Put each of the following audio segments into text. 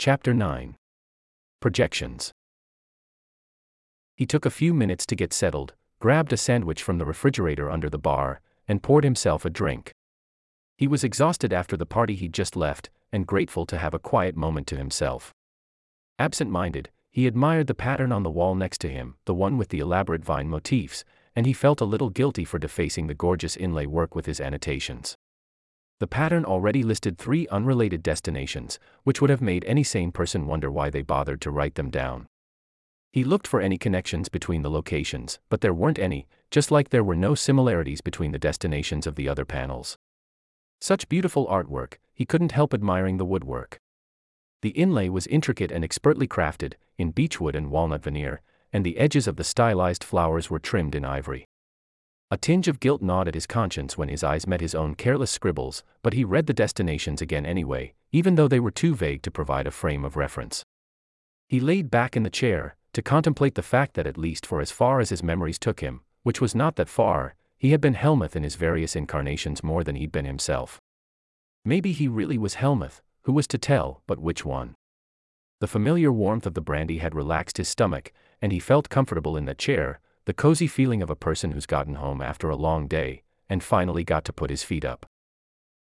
Chapter 9 Projections. He took a few minutes to get settled, grabbed a sandwich from the refrigerator under the bar, and poured himself a drink. He was exhausted after the party he'd just left, and grateful to have a quiet moment to himself. Absent minded, he admired the pattern on the wall next to him, the one with the elaborate vine motifs, and he felt a little guilty for defacing the gorgeous inlay work with his annotations. The pattern already listed three unrelated destinations, which would have made any sane person wonder why they bothered to write them down. He looked for any connections between the locations, but there weren't any, just like there were no similarities between the destinations of the other panels. Such beautiful artwork, he couldn't help admiring the woodwork. The inlay was intricate and expertly crafted, in beechwood and walnut veneer, and the edges of the stylized flowers were trimmed in ivory. A tinge of guilt gnawed at his conscience when his eyes met his own careless scribbles, but he read the destinations again anyway, even though they were too vague to provide a frame of reference. He laid back in the chair, to contemplate the fact that at least for as far as his memories took him, which was not that far, he had been Helmuth in his various incarnations more than he'd been himself. Maybe he really was Helmuth, who was to tell, but which one? The familiar warmth of the brandy had relaxed his stomach, and he felt comfortable in the chair, the cozy feeling of a person who's gotten home after a long day, and finally got to put his feet up.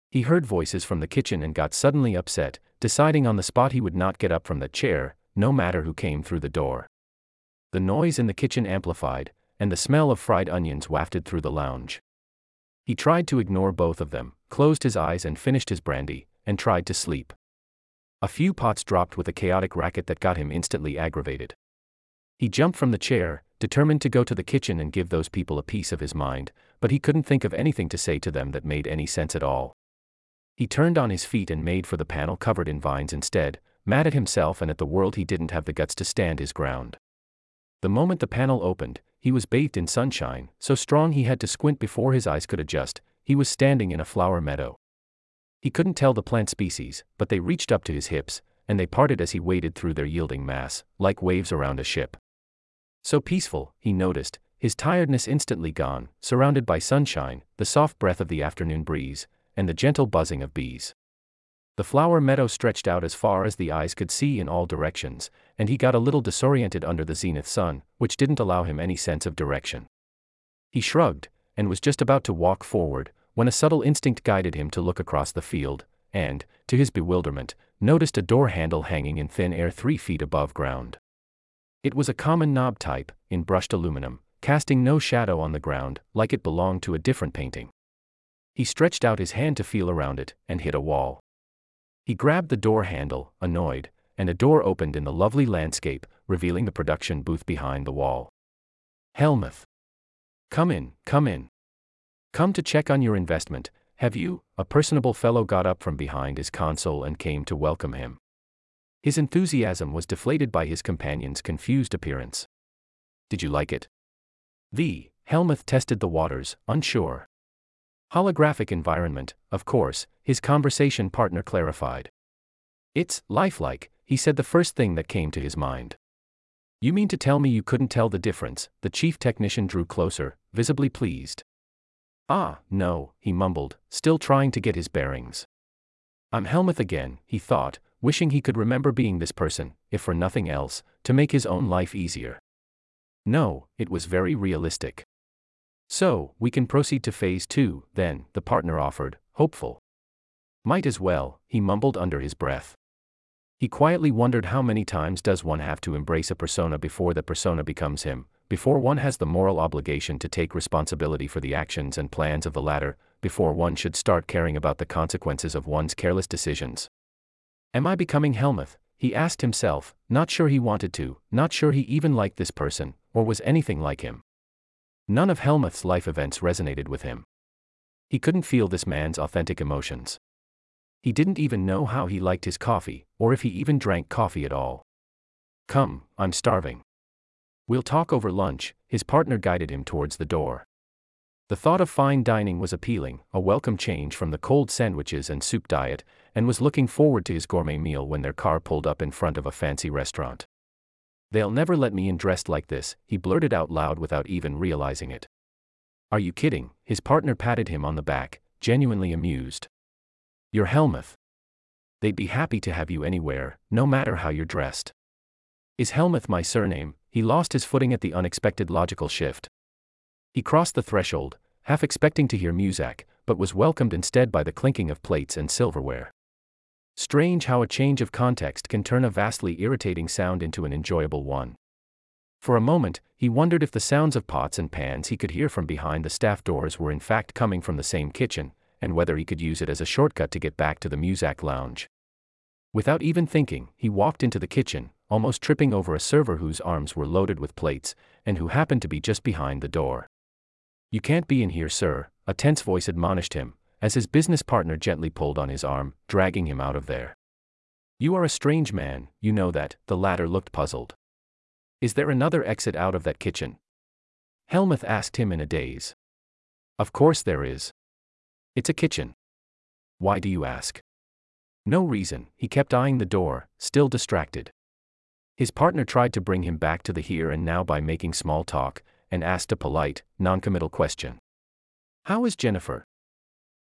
He heard voices from the kitchen and got suddenly upset, deciding on the spot he would not get up from the chair, no matter who came through the door. The noise in the kitchen amplified, and the smell of fried onions wafted through the lounge. He tried to ignore both of them, closed his eyes and finished his brandy, and tried to sleep. A few pots dropped with a chaotic racket that got him instantly aggravated. He jumped from the chair, determined to go to the kitchen and give those people a piece of his mind, but he couldn't think of anything to say to them that made any sense at all. He turned on his feet and made for the panel covered in vines instead, mad at himself and at the world he didn't have the guts to stand his ground. The moment the panel opened, he was bathed in sunshine, so strong he had to squint before his eyes could adjust. He was standing in a flower meadow. He couldn't tell the plant species, but they reached up to his hips, and they parted as he waded through their yielding mass, like waves around a ship. So peaceful, he noticed, his tiredness instantly gone, surrounded by sunshine, the soft breath of the afternoon breeze, and the gentle buzzing of bees. The flower meadow stretched out as far as the eyes could see in all directions, and he got a little disoriented under the zenith sun, which didn't allow him any sense of direction. He shrugged, and was just about to walk forward, when a subtle instinct guided him to look across the field, and, to his bewilderment, noticed a door handle hanging in thin air three feet above ground. It was a common knob type, in brushed aluminum, casting no shadow on the ground, like it belonged to a different painting. He stretched out his hand to feel around it, and hit a wall. He grabbed the door handle, annoyed, and a door opened in the lovely landscape, revealing the production booth behind the wall. Helmuth. Come in, come in. Come to check on your investment, have you? A personable fellow got up from behind his console and came to welcome him. His enthusiasm was deflated by his companion's confused appearance. Did you like it? The Helmuth tested the waters, unsure. Holographic environment, of course, his conversation partner clarified. It's lifelike, he said the first thing that came to his mind. You mean to tell me you couldn't tell the difference? The chief technician drew closer, visibly pleased. Ah, no, he mumbled, still trying to get his bearings. I'm Helmuth again, he thought, wishing he could remember being this person, if for nothing else, to make his own life easier. No, it was very realistic. So, we can proceed to phase two, then, the partner offered, hopeful. Might as well, he mumbled under his breath. He quietly wondered how many times does one have to embrace a persona before the persona becomes him, before one has the moral obligation to take responsibility for the actions and plans of the latter, before one should start caring about the consequences of one's careless decisions. Am I becoming Helmuth? He asked himself, not sure he wanted to, not sure he even liked this person, or was anything like him. None of Helmuth's life events resonated with him. He couldn't feel this man's authentic emotions. He didn't even know how he liked his coffee, or if he even drank coffee at all. Come, I'm starving. We'll talk over lunch, his partner guided him towards the door. The thought of fine dining was appealing, a welcome change from the cold sandwiches and soup diet, and was looking forward to his gourmet meal when their car pulled up in front of a fancy restaurant. They'll never let me in dressed like this, he blurted out loud without even realizing it. Are you kidding? His partner patted him on the back, genuinely amused. You're Helmuth. They'd be happy to have you anywhere, no matter how you're dressed. Is Helmuth my surname? He lost his footing at the unexpected logical shift. He crossed the threshold, half expecting to hear music, but was welcomed instead by the clinking of plates and silverware. Strange how a change of context can turn a vastly irritating sound into an enjoyable one. For a moment, he wondered if the sounds of pots and pans he could hear from behind the staff doors were in fact coming from the same kitchen, and whether he could use it as a shortcut to get back to the Muzak lounge. Without even thinking, he walked into the kitchen, almost tripping over a server whose arms were loaded with plates, and who happened to be just behind the door. You can't be in here, sir, a tense voice admonished him, as his business partner gently pulled on his arm, dragging him out of there. You are a strange man, you know that, the latter looked puzzled. Is there another exit out of that kitchen? Helmuth asked him in a daze. Of course there is. It's a kitchen. Why do you ask? No reason, he kept eyeing the door, still distracted. His partner tried to bring him back to the here and now by making small talk, and asked a polite, noncommittal question. How is Jennifer?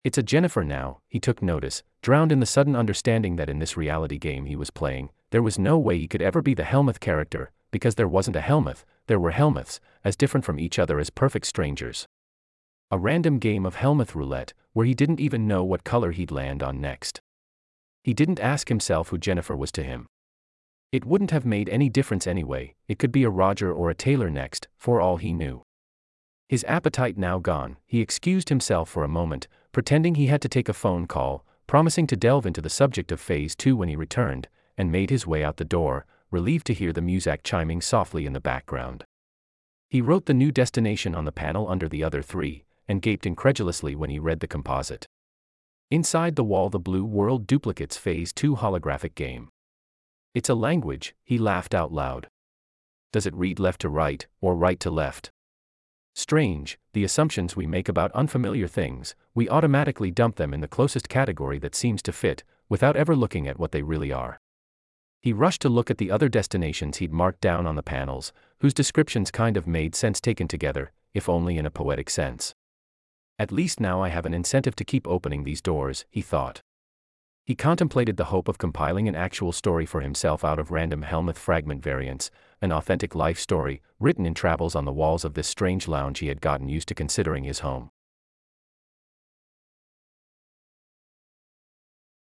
It's a Jennifer now, he took notice, drowned in the sudden understanding that in this reality game he was playing, there was no way he could ever be the Helmuth character, because there wasn't a Helmuth, there were Helmuths, as different from each other as perfect strangers. A random game of Helmuth roulette, where he didn't even know what color he'd land on next. He didn't ask himself who Jennifer was to him. It wouldn't have made any difference anyway, it could be a Roger or a Taylor next, for all he knew. His appetite now gone, he excused himself for a moment, pretending he had to take a phone call, promising to delve into the subject of Phase 2 when he returned, and made his way out the door, relieved to hear the Muzak chiming softly in the background. He wrote the new destination on the panel under the other three, and gaped incredulously when he read the composite. Inside the wall, the Blue World duplicates Phase 2 holographic game. It's a language, he laughed out loud. Does it read left to right, or right to left? Strange, the assumptions we make about unfamiliar things, we automatically dump them in the closest category that seems to fit, without ever looking at what they really are. He rushed to look at the other destinations he'd marked down on the panels, whose descriptions kind of made sense taken together, if only in a poetic sense. At least now I have an incentive to keep opening these doors, he thought. He contemplated the hope of compiling an actual story for himself out of random Helmuth fragment variants, an authentic life story, written in travels on the walls of this strange lounge he had gotten used to considering his home.